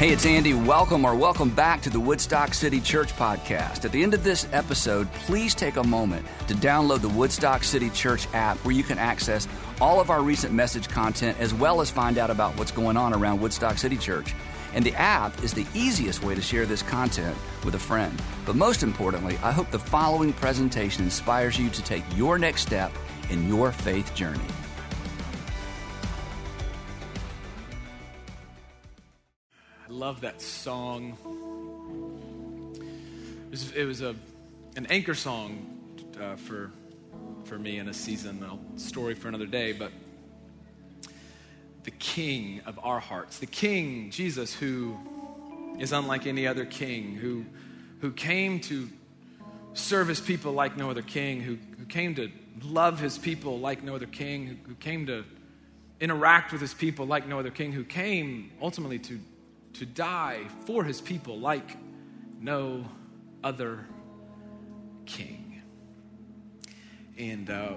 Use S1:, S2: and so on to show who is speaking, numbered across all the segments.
S1: Hey, it's Andy. Welcome or welcome back to the Woodstock City Church podcast. At the end of this episode, please take a moment to download the Woodstock City Church app where you can access all of our recent message content as well as find out about what's going on around Woodstock City Church. And the app is the easiest way to share this content with a friend. But most importantly, I hope the following presentation inspires you to take your next step in your faith journey.
S2: Love that song. It was, it was a, an anchor song uh, for, for me in a season, a story for another day, but the king of our hearts, the king, Jesus, who is unlike any other king, who, who came to serve his people like no other king, who, who came to love his people like no other king, who, who came to interact with his people like no other king, who came ultimately to, to die for his people like no other king. And uh,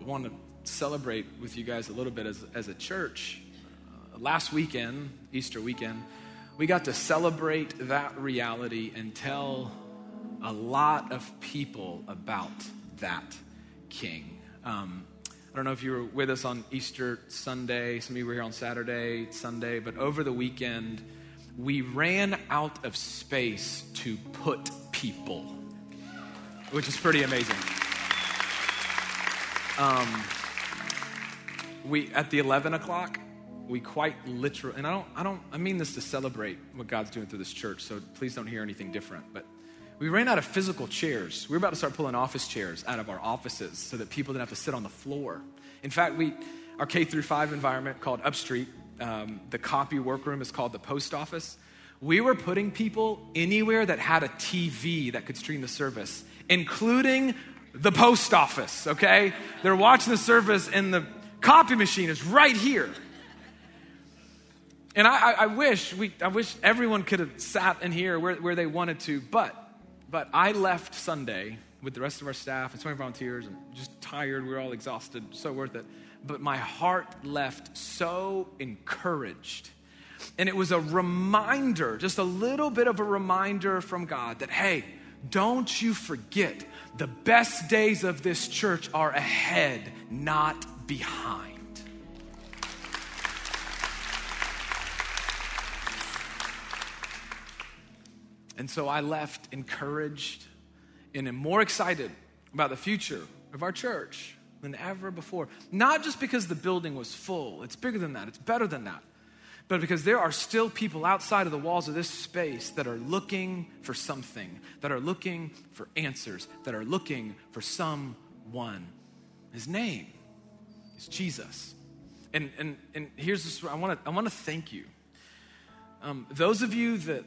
S2: I want to celebrate with you guys a little bit as, as a church. Uh, last weekend, Easter weekend, we got to celebrate that reality and tell a lot of people about that king. Um, I don't know if you were with us on Easter Sunday. Some of you were here on Saturday, Sunday, but over the weekend, we ran out of space to put people, which is pretty amazing. Um, we at the 11 o'clock we quite literally and i don't i don't i mean this to celebrate what god's doing through this church so please don't hear anything different but we ran out of physical chairs. We were about to start pulling office chairs out of our offices so that people didn't have to sit on the floor. In fact we our k through 5 environment called upstreet um, the copy workroom is called the post office. We were putting people anywhere that had a tv that could stream the service including the post office okay? They're watching the service and the copy machine is right here. And I, I, wish we, I wish everyone could have sat in here where, where they wanted to, but, but I left Sunday with the rest of our staff and 20 volunteers and just tired. We were all exhausted, so worth it. But my heart left so encouraged. And it was a reminder, just a little bit of a reminder from God that, hey, don't you forget the best days of this church are ahead, not behind. And so I left encouraged and more excited about the future of our church than ever before. Not just because the building was full, it's bigger than that, it's better than that, but because there are still people outside of the walls of this space that are looking for something, that are looking for answers, that are looking for someone. His name is Jesus. And, and, and here's this I want to I wanna thank you. Um, those of you that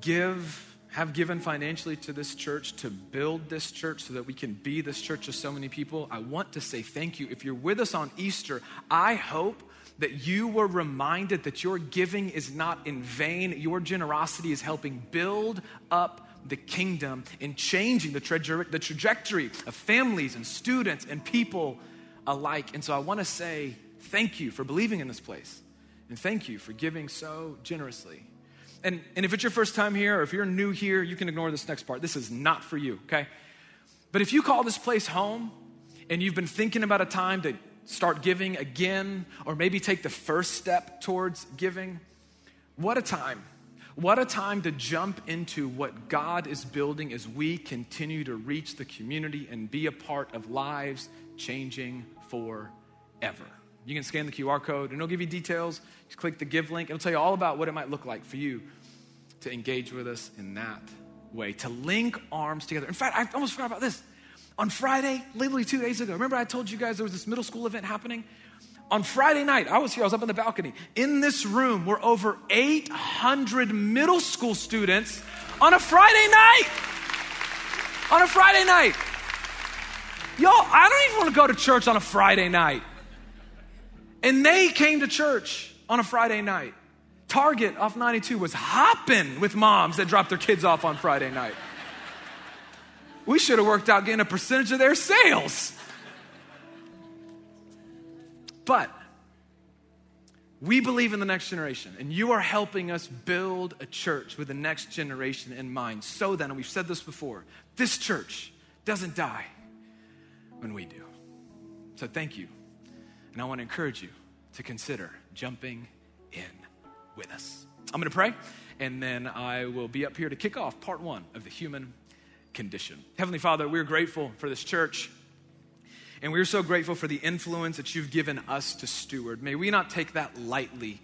S2: give, have given financially to this church to build this church so that we can be this church to so many people, I want to say thank you. If you're with us on Easter, I hope that you were reminded that your giving is not in vain. Your generosity is helping build up the kingdom and changing the, the trajectory of families and students and people alike. And so I want to say thank you for believing in this place. And thank you for giving so generously. And, and if it's your first time here or if you're new here, you can ignore this next part. This is not for you, okay? But if you call this place home and you've been thinking about a time to start giving again or maybe take the first step towards giving, what a time. What a time to jump into what God is building as we continue to reach the community and be a part of lives changing forever. You can scan the QR code and it'll give you details. Just click the give link. It'll tell you all about what it might look like for you to engage with us in that way, to link arms together. In fact, I almost forgot about this. On Friday, literally two days ago, remember I told you guys there was this middle school event happening? On Friday night, I was here, I was up on the balcony. In this room were over 800 middle school students on a Friday night. On a Friday night. Y'all, I don't even want to go to church on a Friday night. And they came to church on a Friday night. Target off 92 was hopping with moms that dropped their kids off on Friday night. We should have worked out getting a percentage of their sales. But we believe in the next generation, and you are helping us build a church with the next generation in mind. So then, and we've said this before, this church doesn't die when we do. So thank you. And I want to encourage you to consider jumping in with us. I'm going to pray, and then I will be up here to kick off part one of the human condition. Heavenly Father, we're grateful for this church. And we're so grateful for the influence that you've given us to steward. May we not take that lightly.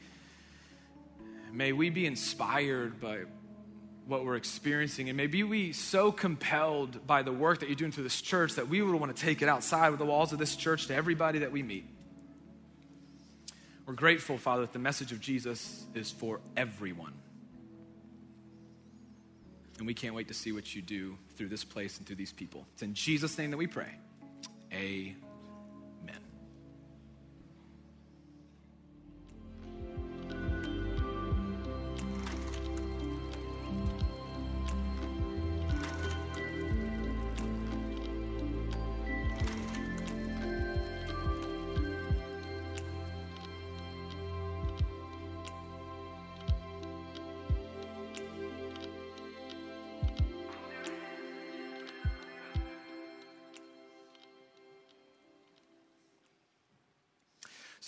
S2: May we be inspired by what we're experiencing. And maybe we so compelled by the work that you're doing through this church that we would want to take it outside of the walls of this church to everybody that we meet. We're grateful, Father, that the message of Jesus is for everyone. And we can't wait to see what you do through this place and through these people. It's in Jesus' name that we pray. Amen.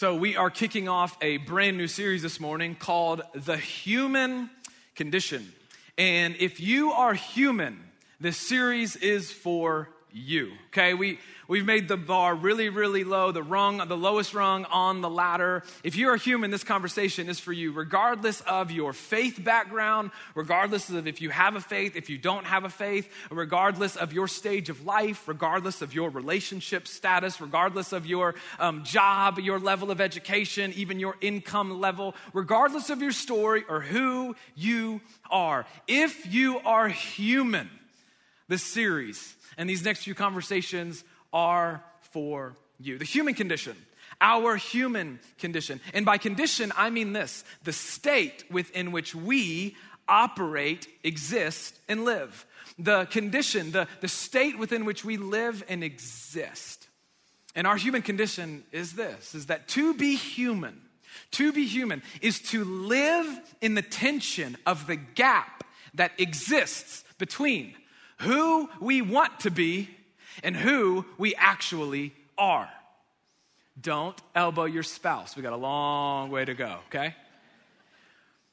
S2: So, we are kicking off a brand new series this morning called The Human Condition. And if you are human, this series is for you. Okay, we we've made the bar really, really low, the rung, the lowest rung on the ladder. If you're a human, this conversation is for you, regardless of your faith background, regardless of if you have a faith, if you don't have a faith, regardless of your stage of life, regardless of your relationship status, regardless of your um, job, your level of education, even your income level, regardless of your story or who you are. If you are human, this series and these next few conversations are for you. The human condition, our human condition. And by condition, I mean this the state within which we operate, exist, and live. The condition, the, the state within which we live and exist. And our human condition is this is that to be human, to be human is to live in the tension of the gap that exists between who we want to be and who we actually are. Don't elbow your spouse. We got a long way to go, okay?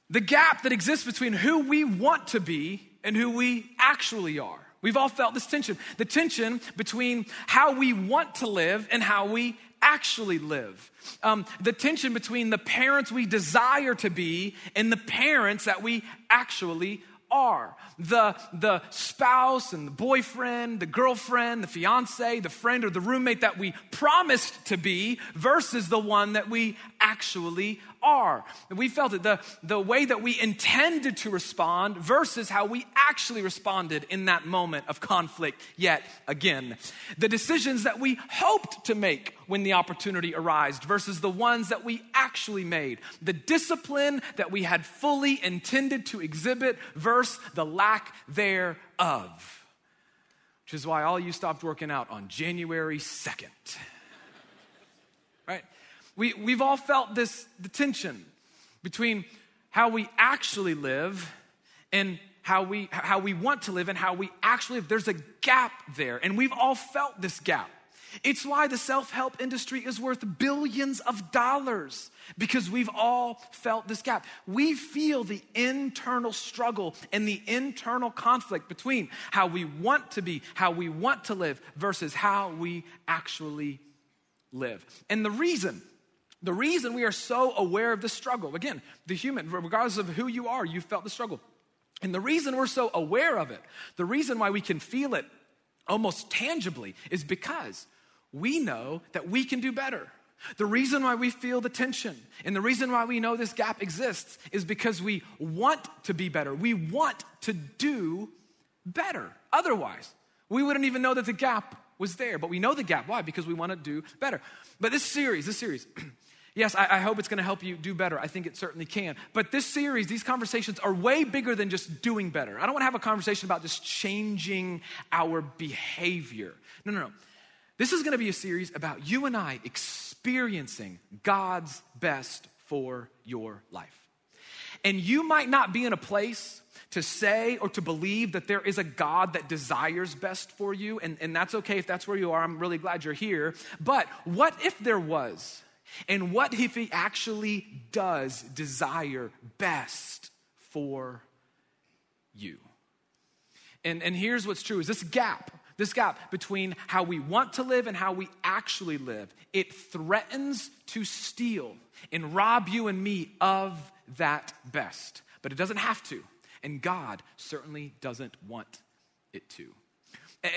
S2: The gap that exists between who we want to be and who we actually are. We've all felt this tension. The tension between how we want to live and how we actually live. Um, the tension between the parents we desire to be and the parents that we actually are. The, the spouse and the boyfriend, the girlfriend, the fiance, the friend, or the roommate that we promised to be versus the one that we actually are. We felt it, the, the way that we intended to respond versus how we actually responded in that moment of conflict yet again. The decisions that we hoped to make when the opportunity arose versus the ones that we actually made. The discipline that we had fully intended to exhibit versus the lack thereof. Which is why all you stopped working out on January 2nd. Right? We, we've all felt this the tension between how we actually live and how we, how we want to live and how we actually live. There's a gap there, and we've all felt this gap. It's why the self help industry is worth billions of dollars because we've all felt this gap. We feel the internal struggle and the internal conflict between how we want to be, how we want to live, versus how we actually live. And the reason the reason we are so aware of the struggle, again, the human, regardless of who you are, you felt the struggle. And the reason we're so aware of it, the reason why we can feel it almost tangibly, is because we know that we can do better. The reason why we feel the tension and the reason why we know this gap exists is because we want to be better. We want to do better. Otherwise, we wouldn't even know that the gap was there. But we know the gap. Why? Because we want to do better. But this series, this series, Yes, I, I hope it's going to help you do better. I think it certainly can. But this series, these conversations are way bigger than just doing better. I don't want to have a conversation about just changing our behavior. No, no, no. This is going to be a series about you and I experiencing God's best for your life. And you might not be in a place to say or to believe that there is a God that desires best for you, and, and that's okay if that's where you are. I'm really glad you're here. But what if there was? And what if He actually does desire best for you? And, and here's what's true is this gap this gap between how we want to live and how we actually live it threatens to steal and rob you and me of that best but it doesn't have to and god certainly doesn't want it to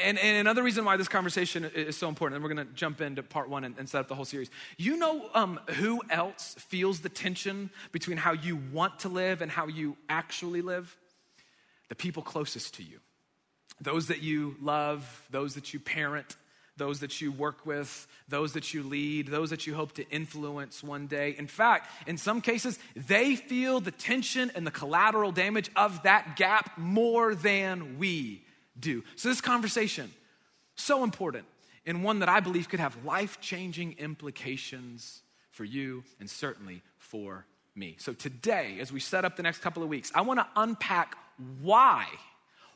S2: and, and another reason why this conversation is so important, and we're going to jump into part one and, and, set up the whole series. You know um, who else feels the tension between how you want to live and how you actually live? The people closest to you those that you love, those that you parent, those that you work with, those that you lead, those that you hope to influence one day. In fact, in some cases, they feel the tension and the collateral damage of that gap more than we do. So, this conversation, so important, and one that I believe could have life changing implications for you and certainly for me. So, today, as we set up the next couple of weeks, I want to unpack why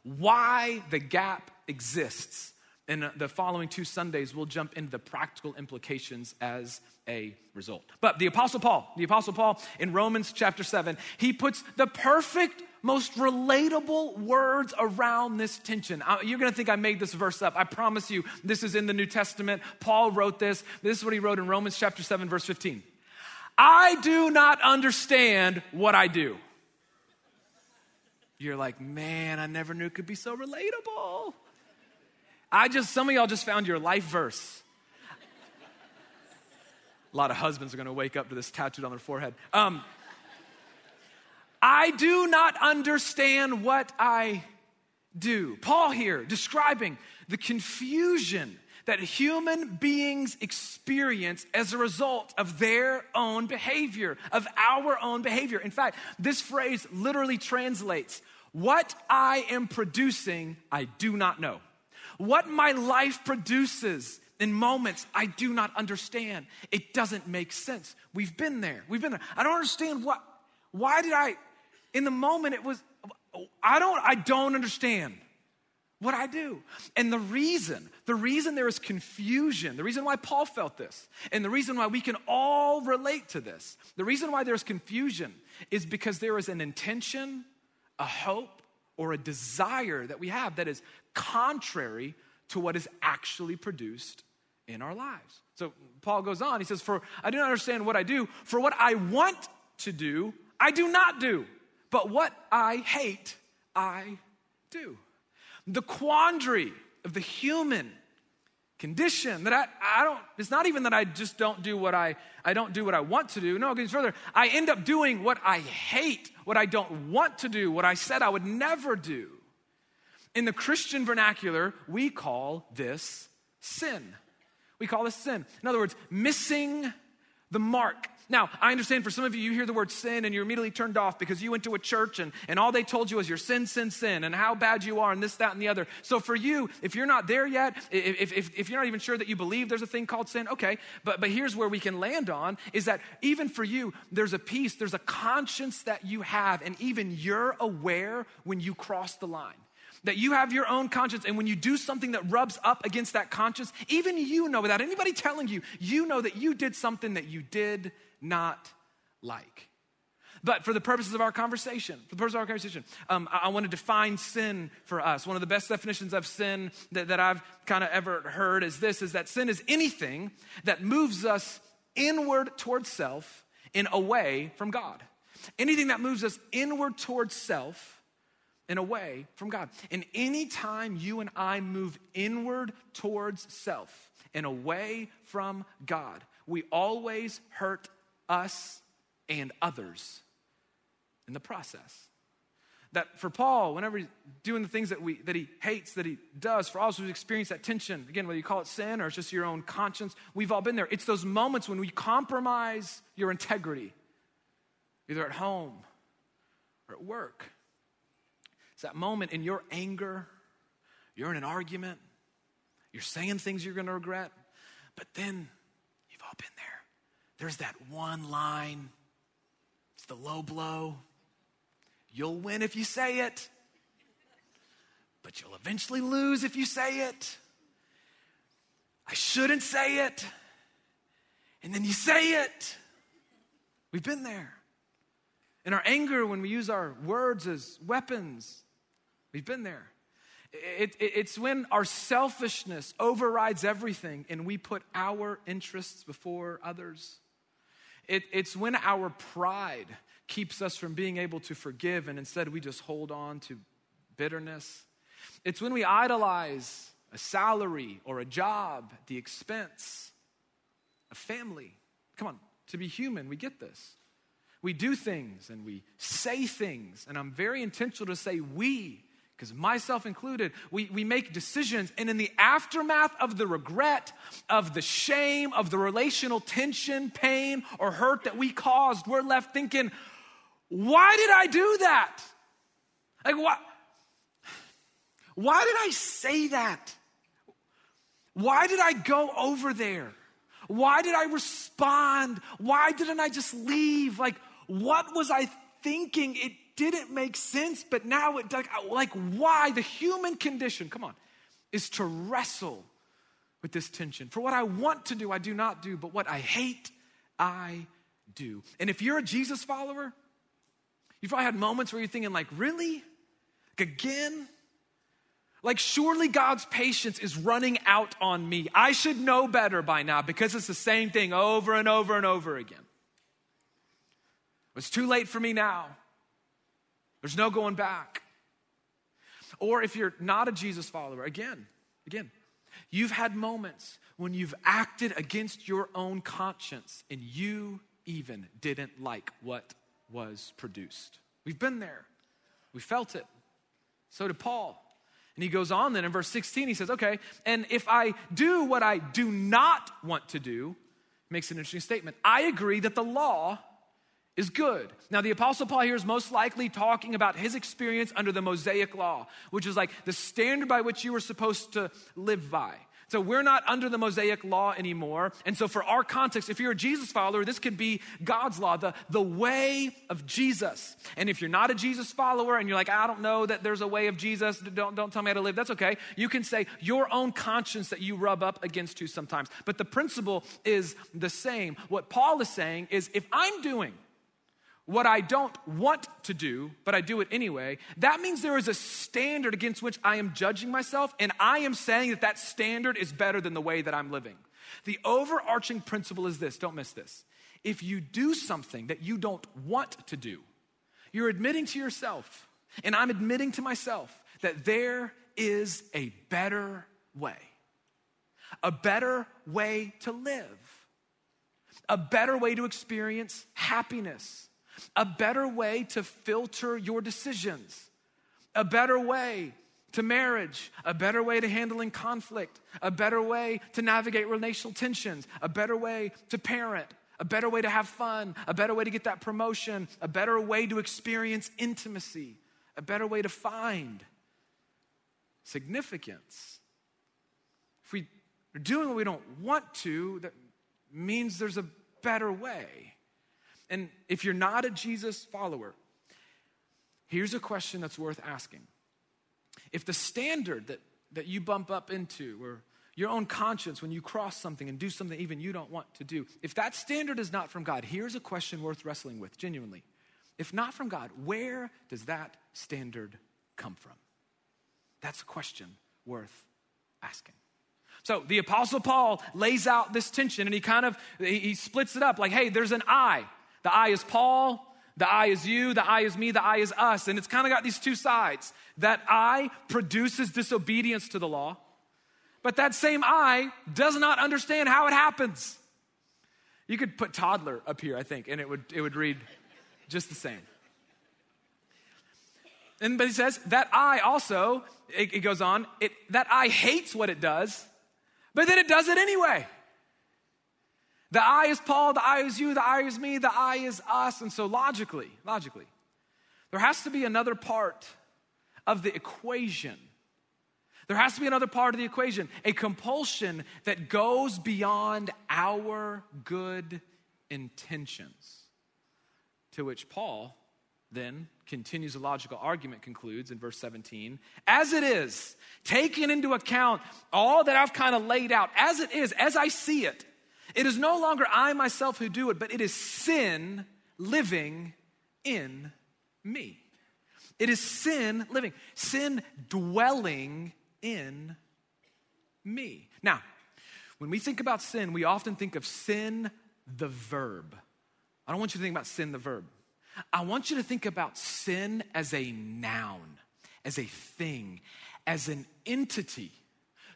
S2: why the gap exists. In uh, the following two Sundays, we'll jump into the practical implications as a result. But the Apostle Paul, the Apostle Paul in Romans chapter 7, he puts the perfect, most relatable words around this tension. Uh, you're gonna think I made this verse up. I promise you, this is in the New Testament. Paul wrote this. This is what he wrote in Romans chapter 7, verse 15. I do not understand what I do you're like, man, I never knew it could be so relatable. I just, some of y'all just found your life verse. A lot of husbands are gonna wake up to this tattooed on their forehead. Um, I do not understand what I do. Paul here describing the confusion that human beings experience as a result of their own behavior, of our own behavior. In fact, this phrase literally translates what I am producing, I do not know. What my life produces in moments I do not understand. It doesn't make sense. We've been there. We've been there. I don't understand what why did I in the moment it was I don't I don't understand what I do. And the reason, the reason there is confusion, the reason why Paul felt this, and the reason why we can all relate to this, the reason why there's confusion is because there is an intention a hope or a desire that we have that is contrary to what is actually produced in our lives. So Paul goes on, he says, For I do not understand what I do, for what I want to do, I do not do, but what I hate, I do. The quandary of the human condition that I, I don't it's not even that i just don't do what i i don't do what i want to do. No it goes further. I end up doing what i hate what i don't want to do what i said i would never do. In the christian vernacular we call this sin. We call this sin. In other words missing the mark now, I understand for some of you, you hear the word sin and you're immediately turned off because you went to a church and, and all they told you was your sin, sin, sin, and how bad you are, and this, that, and the other. So for you, if you're not there yet, if, if, if you're not even sure that you believe there's a thing called sin, okay, but, but here's where we can land on is that even for you, there's a peace, there's a conscience that you have, and even you're aware when you cross the line that you have your own conscience, and when you do something that rubs up against that conscience, even you know, without anybody telling you, you know that you did something that you did not like. But for the purposes of our conversation, for the purpose of our conversation, um, I, I want to define sin for us. One of the best definitions of sin that, that I've kind of ever heard is this: is that sin is anything that moves us inward towards self and away from God. Anything that moves us inward towards self and away from God. And anytime you and I move inward towards self and away from God, we always hurt us and others in the process. That for Paul, whenever he's doing the things that, we, that he hates, that he does, for all of us who experience that tension, again, whether you call it sin or it's just your own conscience, we've all been there. It's those moments when we compromise your integrity, either at home or at work. It's that moment in your anger, you're in an argument, you're saying things you're gonna regret, but then you've all been there. There's that one line It's the low blow. You'll win if you say it, but you'll eventually lose if you say it. I shouldn't say it. And then you say it. We've been there. In our anger, when we use our words as weapons, we've been there. It, it, it's when our selfishness overrides everything and we put our interests before others. It, it's when our pride keeps us from being able to forgive and instead we just hold on to bitterness. It's when we idolize a salary or a job the expense of family. Come on, to be human, we get this. We do things and we say things, and I'm very intentional to say we because myself included, we, we make decisions, and in the aftermath of the regret, of the shame, of the relational tension, pain, or hurt that we caused, we're left thinking, why did I do that? Like, what? Why did I say that? Why did I go over there? Why did I respond? Why didn't I just leave? Like, what was I thinking? It didn't make sense, but now it does. Like, why? The human condition, come on, is to wrestle with this tension. For what I want to do, I do not do, but what I hate, I do. And if you're a Jesus follower, you've probably had moments where you're thinking, like, really? Like, again? Like, surely God's patience is running out on me. I should know better by now because it's the same thing over and over and over again. It's too late for me now. There's no going back. Or if you're not a Jesus follower, again, again, you've had moments when you've acted against your own conscience and you even didn't like what was produced. We've been there, we felt it. So did Paul. And he goes on then in verse 16, he says, Okay, and if I do what I do not want to do, makes an interesting statement. I agree that the law is good. Now, the Apostle Paul here is most likely talking about his experience under the Mosaic law, which is like the standard by which you were supposed to live by. So, we're not under the Mosaic law anymore. And so, for our context, if you're a Jesus follower, this could be God's law, the, the way of Jesus. And if you're not a Jesus follower and you're like, I don't know that there's a way of Jesus, don't, don't tell me how to live, that's okay. You can say your own conscience that you rub up against you sometimes. But the principle is the same. What Paul is saying is if I'm doing what I don't want to do, but I do it anyway, that means there is a standard against which I am judging myself, and I am saying that that standard is better than the way that I'm living. The overarching principle is this don't miss this. If you do something that you don't want to do, you're admitting to yourself, and I'm admitting to myself, that there is a better way, a better way to live, a better way to experience happiness a better way to filter your decisions, a better way to marriage, a better way to handling conflict, a better way to navigate relational tensions, a better way to parent, a better way to have fun, a better way to get that promotion, a better way to experience intimacy, a better way to find significance. If we are doing what we don't want to, that means there's a better way. And if you're not a Jesus follower, here's a question that's worth asking. If the standard that, that you bump up into, or your own conscience when you cross something and do something even you don't want to do, if that standard is not from God, here's a question worth wrestling with, genuinely. If not from God, where does that standard come from? That's a question worth asking. So the apostle Paul lays out this tension and he kind of he splits it up like, hey, there's an I the I is Paul, the I is you, the I is me, the I is us. And it's kind of got these two sides. That I produces disobedience to the law, but that same I does not understand how it happens. You could put toddler up here, I think, and it would, it would read just the same. And but he says that I also, it, it goes on, it, that I hates what it does, but then it does it anyway. The I is Paul, the I is you, the I is me, the I is us. And so logically, logically, there has to be another part of the equation. There has to be another part of the equation, a compulsion that goes beyond our good intentions. To which Paul then continues a logical argument, concludes in verse 17, as it is, taking into account all that I've kind of laid out, as it is, as I see it, it is no longer I myself who do it, but it is sin living in me. It is sin living, sin dwelling in me. Now, when we think about sin, we often think of sin, the verb. I don't want you to think about sin, the verb. I want you to think about sin as a noun, as a thing, as an entity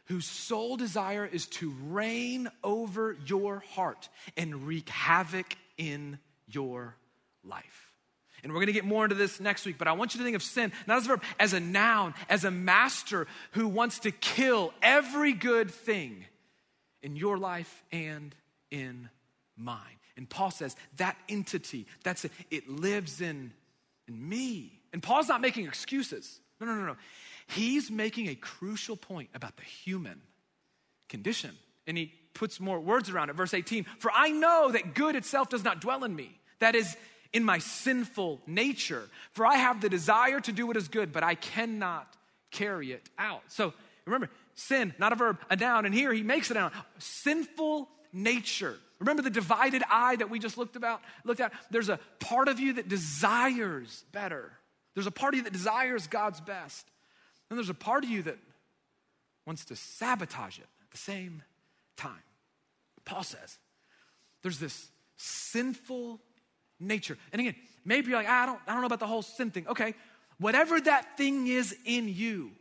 S2: whose sole desire is to reign over your heart and wreak havoc in your life. And we're gonna get more into this next week, but I want you to think of sin, not as a verb, as a noun, as a master who wants to kill every good thing in your life and in mine. And Paul says that entity, that's it, it lives in, in me. And Paul's not making excuses. No, no, no, no. He's making a crucial point about the human condition. And he puts more words around it. Verse 18 For I know that good itself does not dwell in me. That is, in my sinful nature. For I have the desire to do what is good, but I cannot carry it out. So remember, sin, not a verb, a noun. And here he makes it a noun. Sinful nature. Remember the divided I that we just looked about, looked at? There's a part of you that desires better. There's a part of you that desires God's best. And there's a part of you that wants to sabotage it at the same time. Paul says there's this sinful nature. And again, maybe you're like, ah, I don't, I don't know about the whole sin thing. Okay, whatever that thing is in you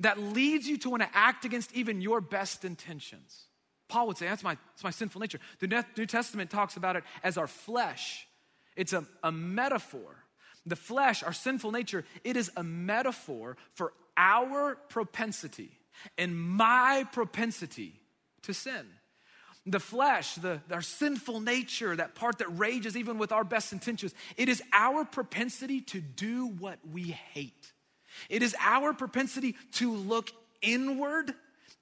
S2: that leads you to want to act against even your best intentions. Paul would say, that's my, that's my sinful nature. The New Testament talks about it as our flesh. It's a, a metaphor. The flesh, our sinful nature, it is a metaphor for our propensity and my propensity to sin the flesh, the, our sinful nature, that part that rages even with our best intentions, it is our propensity to do what we hate. It is our propensity to look inward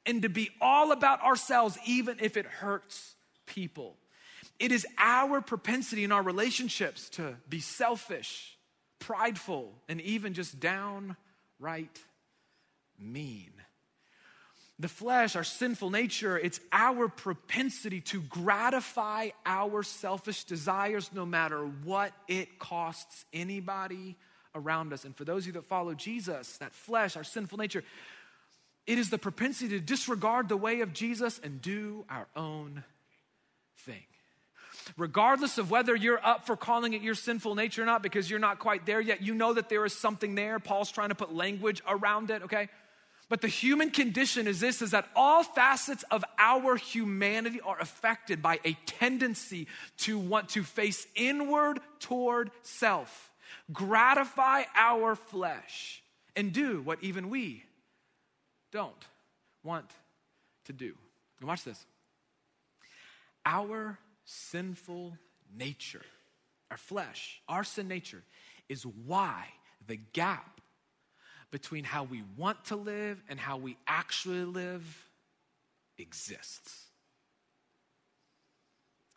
S2: and to be all about ourselves, even if it hurts people. It is our propensity in our relationships to be selfish, prideful, and even just downright mean. The flesh, our sinful nature, it's our propensity to gratify our selfish desires no matter what it costs anybody around us. And for those of you that follow Jesus, that flesh, our sinful nature, it is the propensity to disregard the way of Jesus and do our own thing. Regardless of whether you're up for calling it your sinful nature or not, because you're not quite there yet, you know that there is something there. Paul's trying to put language around it, okay? But the human condition is this is that all facets of our humanity are affected by a tendency to want to face inward toward self, gratify our flesh, and do what even we don't want to do. And watch this. Our sinful nature, our flesh, our sin nature is why the gap between how we want to live and how we actually live exists.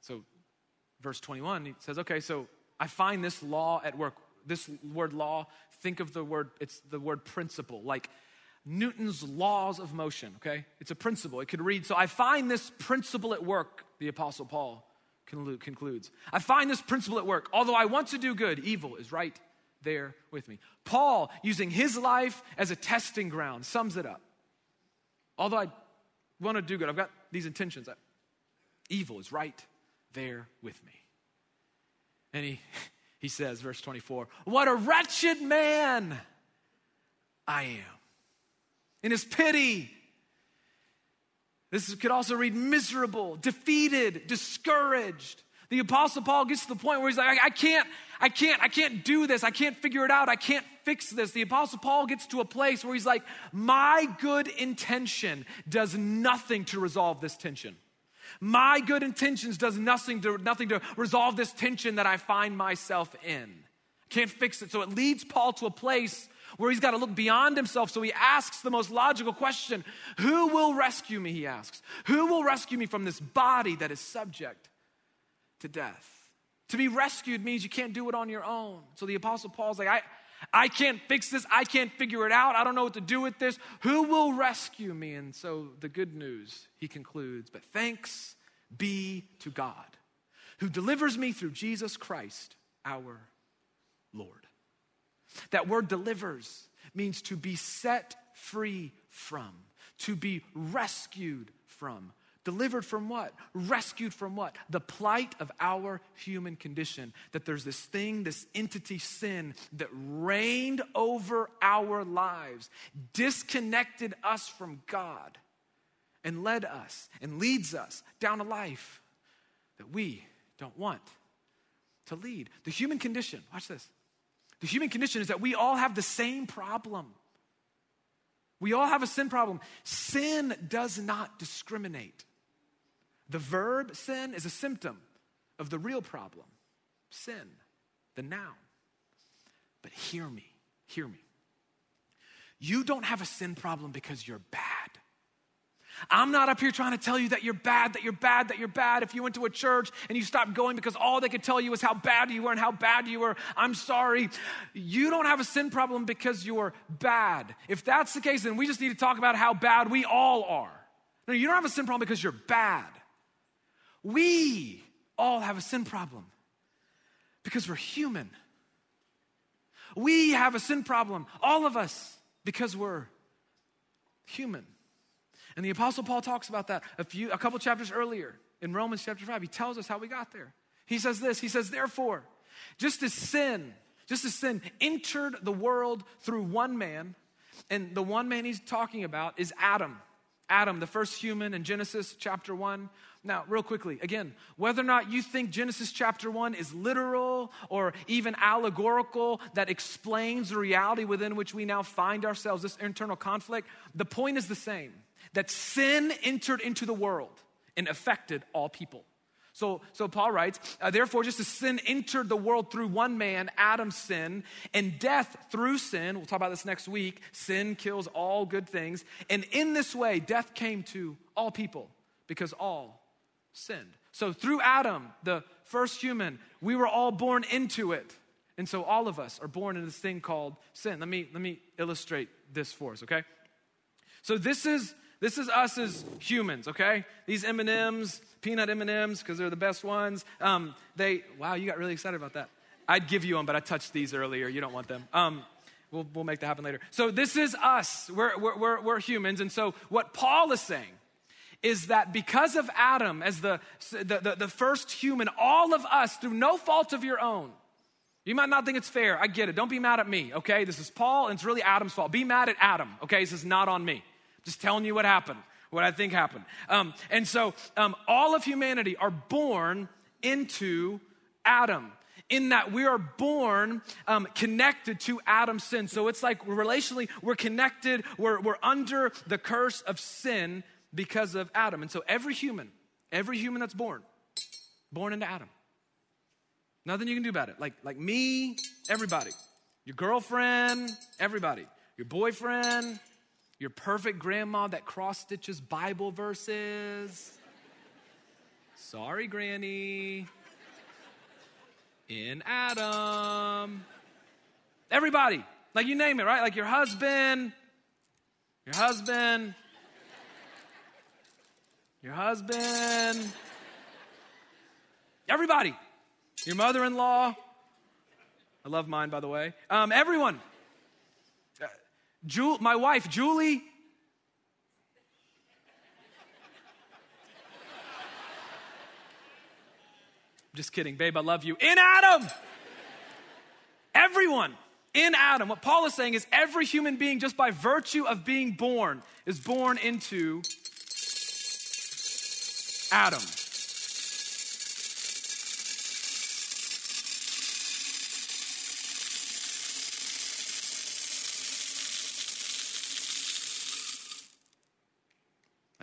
S2: So, verse 21, he says, okay, so I find this law at work. This word law, think of the word, it's the word principle, like Newton's laws of motion, okay? It's a principle. It could read, so I find this principle at work, the Apostle Paul concludes. I find this principle at work. Although I want to do good, evil is right there with me. Paul, using his life as a testing ground, sums it up. Although I want to do good, I've got these intentions. Evil is right there with me. And he, he says, verse 24, What a wretched man I am. In his pity, this could also read miserable, defeated, discouraged. The apostle Paul gets to the point where he's like, I, I, can't, I can't, I can't do this. I can't figure it out. I can't fix this. The apostle Paul gets to a place where he's like, my good intention does nothing to resolve this tension. My good intentions does nothing to, nothing to resolve this tension that I find myself in. I can't fix it. So it leads Paul to a place where he's got to look beyond himself. So he asks the most logical question Who will rescue me? He asks. Who will rescue me from this body that is subject to death. To be rescued means you can't do it on your own. So the Apostle Paul's like, I, I can't fix this. I can't figure it out. I don't know what to do with this. Who will rescue me? And so the good news, he concludes, but thanks be to God who delivers me through Jesus Christ, our Lord. That word delivers means to be set free from, to be rescued from. Delivered from what? Rescued from what? The plight of our human condition. That there's this thing, this entity, sin, that reigned over our lives, disconnected us from God, and led us and leads us down a life that we don't want to lead. The human condition, watch this. The human condition is that we all have the same problem. We all have a sin problem. Sin does not discriminate. The verb sin is a symptom of the real problem sin, the noun. But hear me, hear me. You don't have a sin problem because you're bad. I'm not up here trying to tell you that you're bad, that you're bad, that you're bad. If you went to a church and you stopped going because all they could tell you was how bad you were and how bad you were, I'm sorry. You don't have a sin problem because you're bad. If that's the case, then we just need to talk about how bad we all are. No, you don't have a sin problem because you're bad. We all have a sin problem because we're human. We have a sin problem, all of us, because we're human. And the Apostle Paul talks about that a few, a couple chapters earlier in Romans chapter 5. He tells us how we got there. He says this He says, Therefore, just as sin, just as sin entered the world through one man, and the one man he's talking about is Adam. Adam, the first human in Genesis chapter 1. Now, real quickly, again, whether or not you think Genesis chapter 1 is literal or even allegorical that explains the reality within which we now find ourselves, this internal conflict, the point is the same that sin entered into the world and affected all people. So, so Paul writes, uh, therefore, just as sin entered the world through one man, Adam's sin, and death through sin, we'll talk about this next week, sin kills all good things. And in this way, death came to all people because all sinned. So through Adam, the first human, we were all born into it. And so all of us are born in this thing called sin. Let me, let me illustrate this for us, okay? So this is this is us as humans, okay? These M&Ms, peanut M&Ms, because they're the best ones. Um, they, wow, you got really excited about that. I'd give you them, but I touched these earlier. You don't want them. Um, we'll, we'll make that happen later. So this is us. We're, we're, we're, we're humans. And so what Paul is saying is that because of Adam as the, the, the, the first human, all of us, through no fault of your own, you might not think it's fair. I get it. Don't be mad at me, okay? This is Paul, and it's really Adam's fault. Be mad at Adam, okay? This is not on me. Just telling you what happened, what I think happened. Um, and so um, all of humanity are born into Adam in that we are born um, connected to Adam's sin. So it's like relationally, we're connected, we're, we're under the curse of sin because of Adam. And so every human, every human that's born, born into Adam. Nothing you can do about it. Like, like me, everybody. Your girlfriend, everybody. Your boyfriend, your perfect grandma that cross stitches Bible verses. Sorry, Granny. In Adam. Everybody, like you name it, right? Like your husband, your husband, your husband, everybody, your mother in law. I love mine, by the way. Um, everyone. Ju- my wife, Julie, Just kidding, babe, I love you. In Adam! Everyone in Adam. What Paul is saying is every human being, just by virtue of being born, is born into Adam.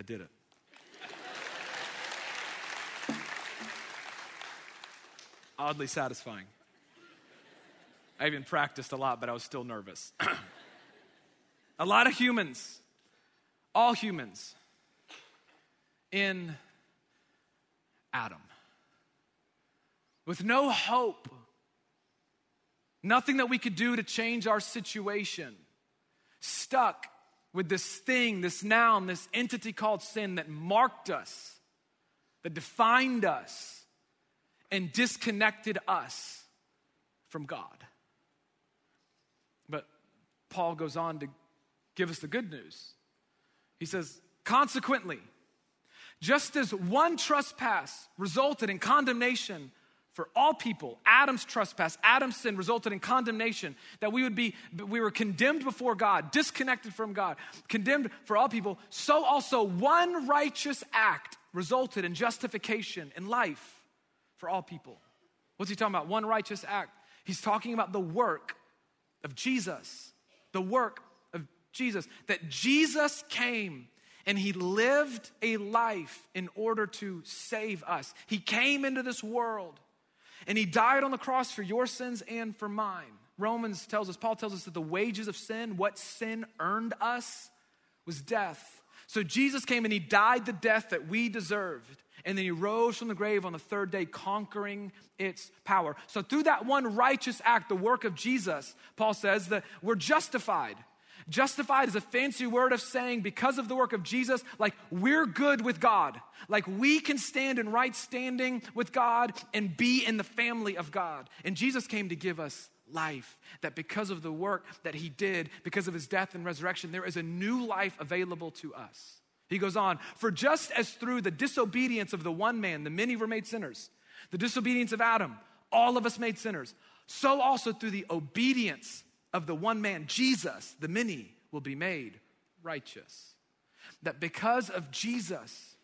S2: Did it. Oddly satisfying. I even practiced a lot, but I was still nervous. a lot of humans, all humans, in Adam. with no hope, nothing that we could do to change our situation, stuck with this thing, this noun, this entity called sin that marked us, that defined us, and disconnected us from God. But Paul goes on to give us the good news. He says, consequently, just as one trespass resulted in condemnation for all people, Adam's trespass, Adam's sin resulted in condemnation, that we would be, we were condemned before God, disconnected from God, condemned for all people, so also one righteous act resulted in justification in life for all people. What's he talking about? One righteous act. He's talking about the work of Jesus, the work of Jesus, that Jesus came and he lived a life in order to save us. He came into this world and he died on the cross for your sins and for mine. Romans tells us, Paul tells us that the wages of sin, what sin earned us, was death. So Jesus came and he died the death that we deserved. And then he rose from the grave on the third day, conquering its power. So, through that one righteous act, the work of Jesus, Paul says that we're justified. Justified is a fancy word of saying because of the work of Jesus, like we're good with God. Like we can stand in right standing with God and be in the family of God. And Jesus came to give us life. That because of the work that he did, because of his death and resurrection, there is a new life available to us. He goes on, for just as through the disobedience of the one man, the many were made sinners, the disobedience of Adam, all of us made sinners, so also through the obedience of the one man, Jesus, the many will be made righteous. That because of Jesus,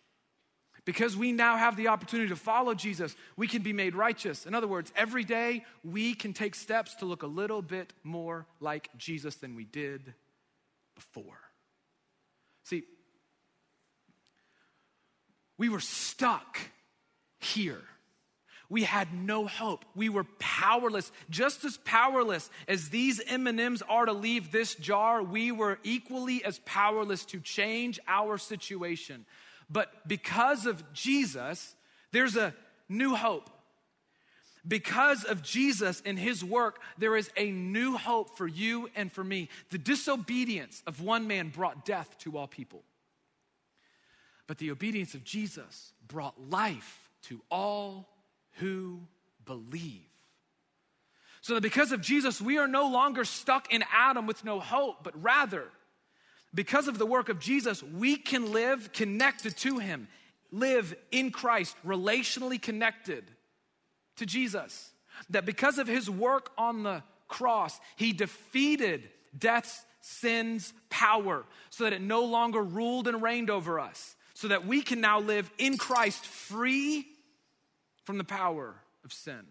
S2: because we now have the opportunity to follow Jesus, we can be made righteous. In other words, every day we can take steps to look a little bit more like Jesus than we did before. See, we were stuck here we had no hope. We were powerless, just as powerless as these M&Ms are to leave this jar, we were equally as powerless to change our situation. But because of Jesus, there's a new hope. Because of Jesus and his work, there is a new hope for you and for me. The disobedience of one man brought death to all people. But the obedience of Jesus brought life to all who believe. So that because of Jesus, we are no longer stuck in Adam with no hope, but rather, because of the work of Jesus, we can live connected to Him, live in Christ, relationally connected to Jesus. That because of His work on the cross, He defeated death's, sin's power so that it no longer ruled and reigned over us, so that we can now live in Christ free from the power of sin.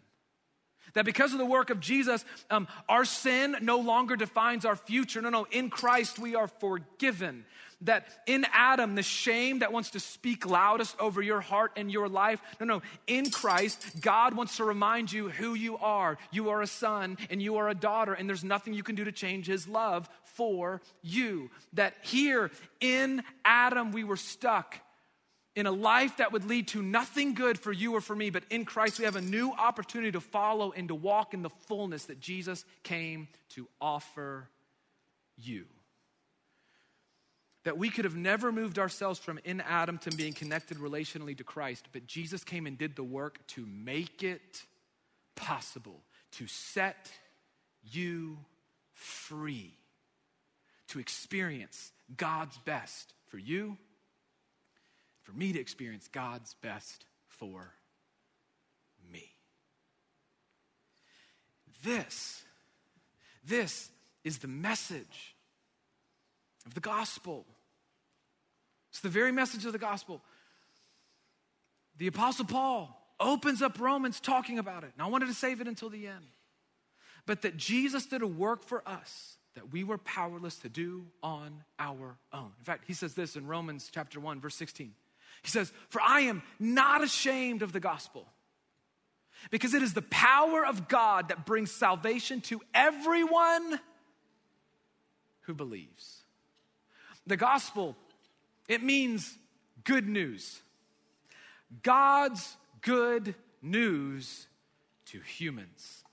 S2: That because of the work of Jesus, um, our sin no longer defines our future. No, no, in Christ we are forgiven. That in Adam, the shame that wants to speak loudest over your heart and your life, no, no, in Christ, God wants to remind you who you are. You are a son and you are a daughter, and there's nothing you can do to change his love for you. That here in Adam, we were stuck in a life that would lead to nothing good for you or for me, but in Christ we have a new opportunity to follow and to walk in the fullness that Jesus came to offer you. That we could have never moved ourselves from in Adam to being connected relationally to Christ, but Jesus came and did the work to make it possible, to set you free, to experience God's best for you for me to experience God's best for me. This, this is the message of the gospel. It's the very message of the gospel. The Apostle Paul opens up Romans talking about it. And I wanted to save it until the end. But that Jesus did a work for us that we were powerless to do on our own. In fact, he says this in Romans chapter 1, verse 16. He says, For I am not ashamed of the gospel, because it is the power of God that brings salvation to everyone who believes. The gospel, it means good news. God's good news to humans.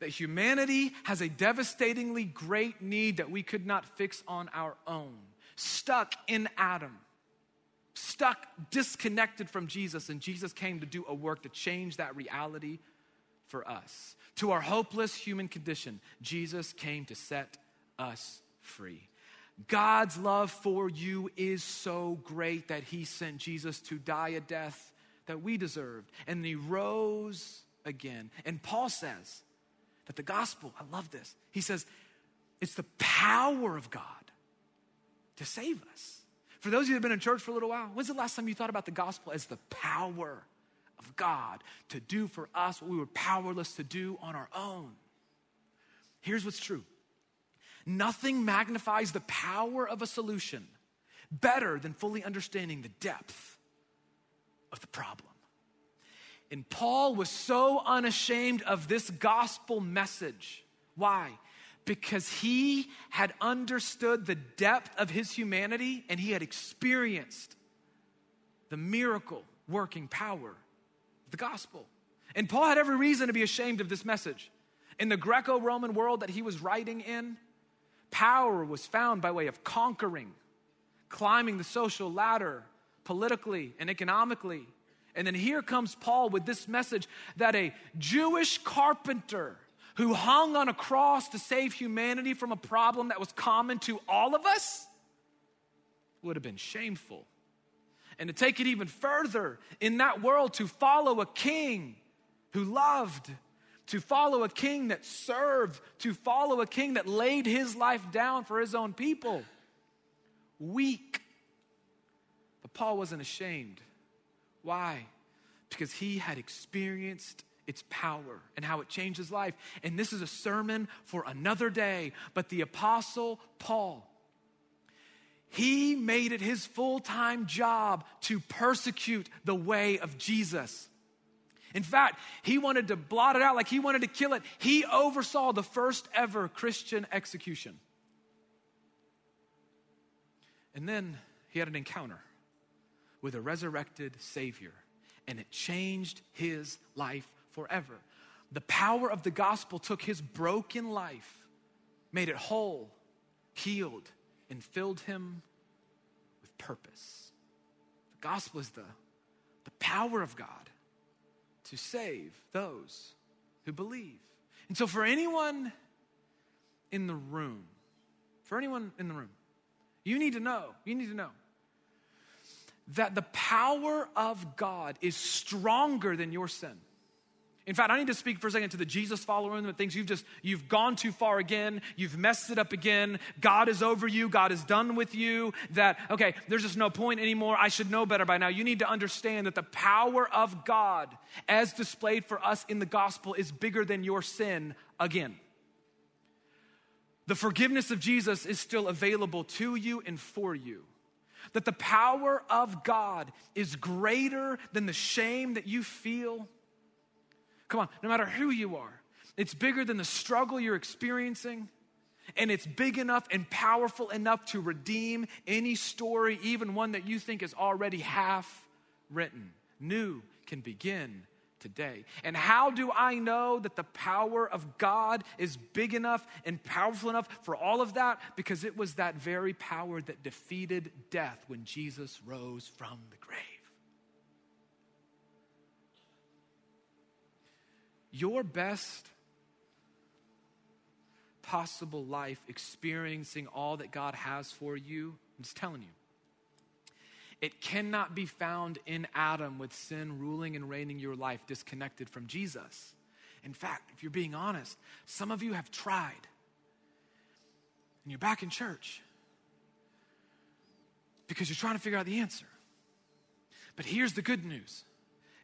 S2: That humanity has a devastatingly great need that we could not fix on our own, stuck in Adam, stuck, disconnected from Jesus, and Jesus came to do a work to change that reality for us. To our hopeless human condition, Jesus came to set us free. God's love for you is so great that he sent Jesus to die a death that we deserved. And he rose again. And Paul says that the gospel, I love this. He says, it's the power of God to save us. For those of you that have been in church for a little while, when's the last time you thought about the gospel as the power of God to do for us what we were powerless to do on our own? Here's what's true nothing magnifies the power of a solution better than fully understanding the depth of the problem. And Paul was so unashamed of this gospel message. Why? Because he had understood the depth of his humanity and he had experienced the miracle working power of the gospel. And Paul had every reason to be ashamed of this message. In the Greco Roman world that he was writing in, power was found by way of conquering, climbing the social ladder politically and economically. And then here comes Paul with this message that a Jewish carpenter who hung on a cross to save humanity from a problem that was common to all of us would have been shameful. And to take it even further, in that world, to follow a king who loved, to follow a king that served, to follow a king that laid his life down for his own people. Weak But Paul wasn't ashamed. Why? Because he had experienced its power and how it changes life. And this is a sermon for another day. But the Apostle Paul, he made it his full time job to persecute the way of Jesus. In fact, he wanted to blot it out, like he wanted to kill it. He oversaw the first ever Christian execution. And then he had an encounter with a resurrected Savior, and it changed his life forever. The power of the gospel took his broken life, made it whole, healed, and filled him with purpose. The gospel is the, the power of God to save those who believe. And so, for anyone in the room, for anyone in the room, you need to know, you need to know that the power of God is stronger than your sin. In fact, I need to speak for a second to the Jesus follower that thinks you've just you've gone too far again, you've messed it up again. God is over you, God is done with you. That okay, there's just no point anymore. I should know better by now. You need to understand that the power of God, as displayed for us in the gospel, is bigger than your sin again. The forgiveness of Jesus is still available to you and for you that the power of God is greater than the shame that you feel. Come on, no matter who you are, it's bigger than the struggle you're experiencing. And it's big enough and powerful enough to redeem any story, even one that you think is already half written. New can begin today. And how do I know that the power of God is big enough and powerful enough for all of that? Because it was that very power that defeated death when Jesus rose from the grave. Your best possible life, experiencing all that God has for you, I'm just telling you it cannot be found in Adam with sin ruling and reigning your life disconnected from Jesus. In fact, if you're being honest, some of you have tried and you're back in church because you're trying to figure out the answer. But here's the good news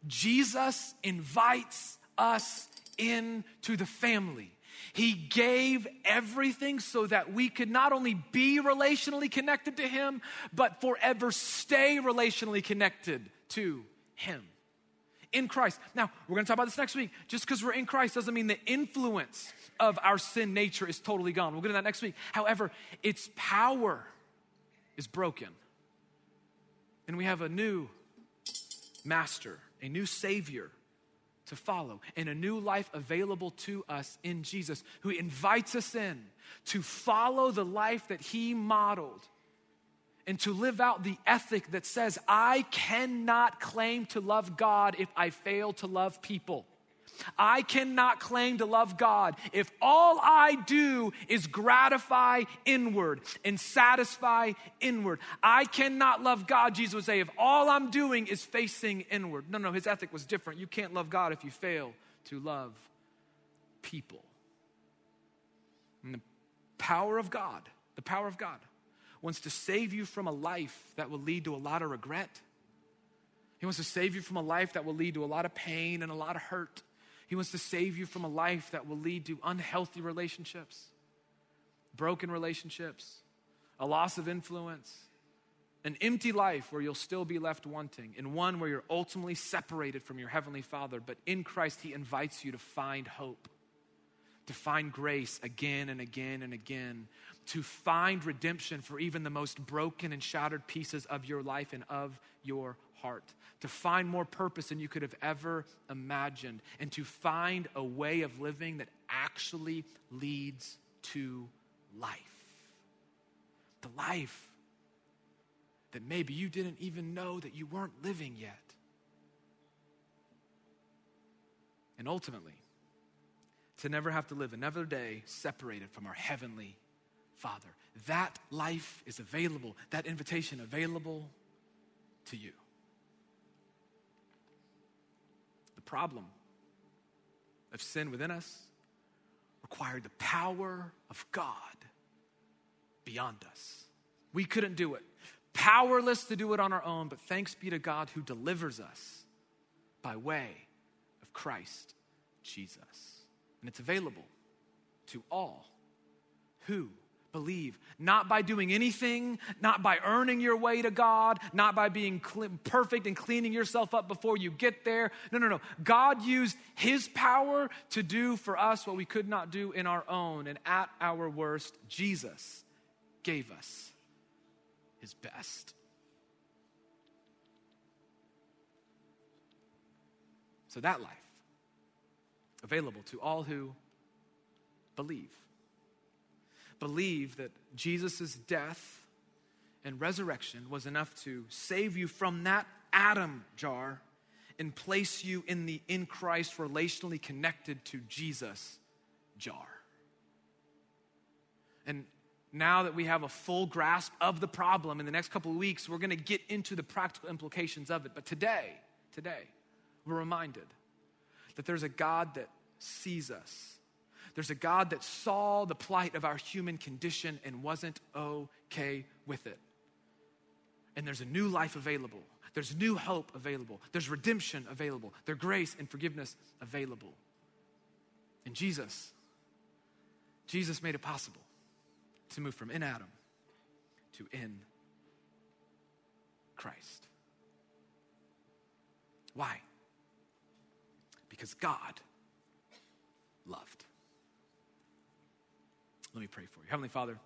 S2: Jesus invites us into the family. He gave everything so that we could not only be relationally connected to Him, but forever stay relationally connected to Him in Christ. Now, we're going to talk about this next week. Just because we're in Christ doesn't mean the influence of our sin nature is totally gone. We'll get to that next week. However, its power is broken. And we have a new master, a new savior to follow and a new life available to us in Jesus, who invites us in to follow the life that he modeled and to live out the ethic that says, I cannot claim to love God if I fail to love people. I cannot claim to love God if all I do is gratify inward and satisfy inward. I cannot love God, Jesus would say, if all I'm doing is facing inward. No, no, his ethic was different. You can't love God if you fail to love people. And the power of God, the power of God, wants to save you from a life that will lead to a lot of regret. He wants to save you from a life that will lead to a lot of pain and a lot of hurt. He wants to save you from a life that will lead to unhealthy relationships, broken relationships, a loss of influence, an empty life where you'll still be left wanting, and one where you're ultimately separated from your Heavenly Father. But in Christ, He invites you to find hope, to find grace again and again and again, to find redemption for even the most broken and shattered pieces of your life and of your heart, to find more purpose than you could have ever imagined, and to find a way of living that actually leads to life. The life that maybe you didn't even know that you weren't living yet. And ultimately, to never have to live another day separated from our heavenly Father. That life is available, that invitation available to you. Problem of sin within us required the power of God beyond us. We couldn't do it. Powerless to do it on our own, but thanks be to God who delivers us by way of Christ Jesus. And it's available to all who believe. Not by doing anything, not by earning your way to God, not by being cl- perfect and cleaning yourself up before you get there. No, no, no. God used His power to do for us what we could not do in our own. And at our worst, Jesus gave us His best. So that life, available to all who believe believe that Jesus' death and resurrection was enough to save you from that Adam jar and place you in the in Christ relationally connected to Jesus jar. And now that we have a full grasp of the problem in the next couple of weeks, we're going to get into the practical implications of it. But today, today, we're reminded that there's a God that sees us there's a God that saw the plight of our human condition and wasn't okay with it. And there's a new life available. There's new hope available. There's redemption available. There's grace and forgiveness available. And Jesus, Jesus made it possible to move from in Adam to in Christ. Why? Because God loved. Let me pray for you. Heavenly Father,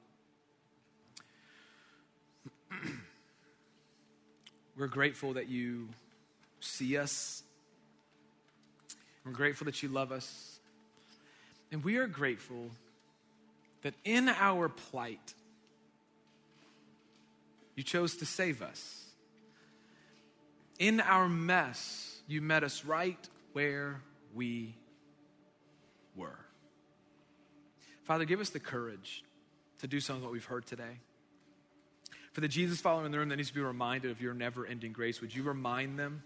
S2: we're grateful that you see us. We're grateful that you love us. And we are grateful that in our plight, you chose to save us. In our mess, you met us right where we were. Father, give us the courage to do some of what we've heard today. For the Jesus follower in the room that needs to be reminded of your never ending grace, would you remind them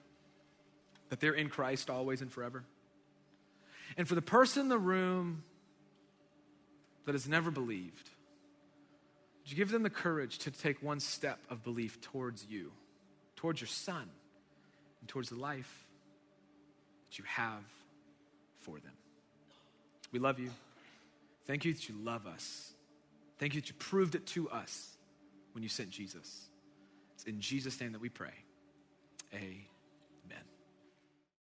S2: that they're in Christ always and forever? And for the person in the room that has never believed, would you give them the courage to take one step of belief towards you, towards your son, and towards the life that you have for them? We love you. Thank you that you love us. Thank you that you proved it to us when you sent Jesus. It's in Jesus' name that we pray. Amen.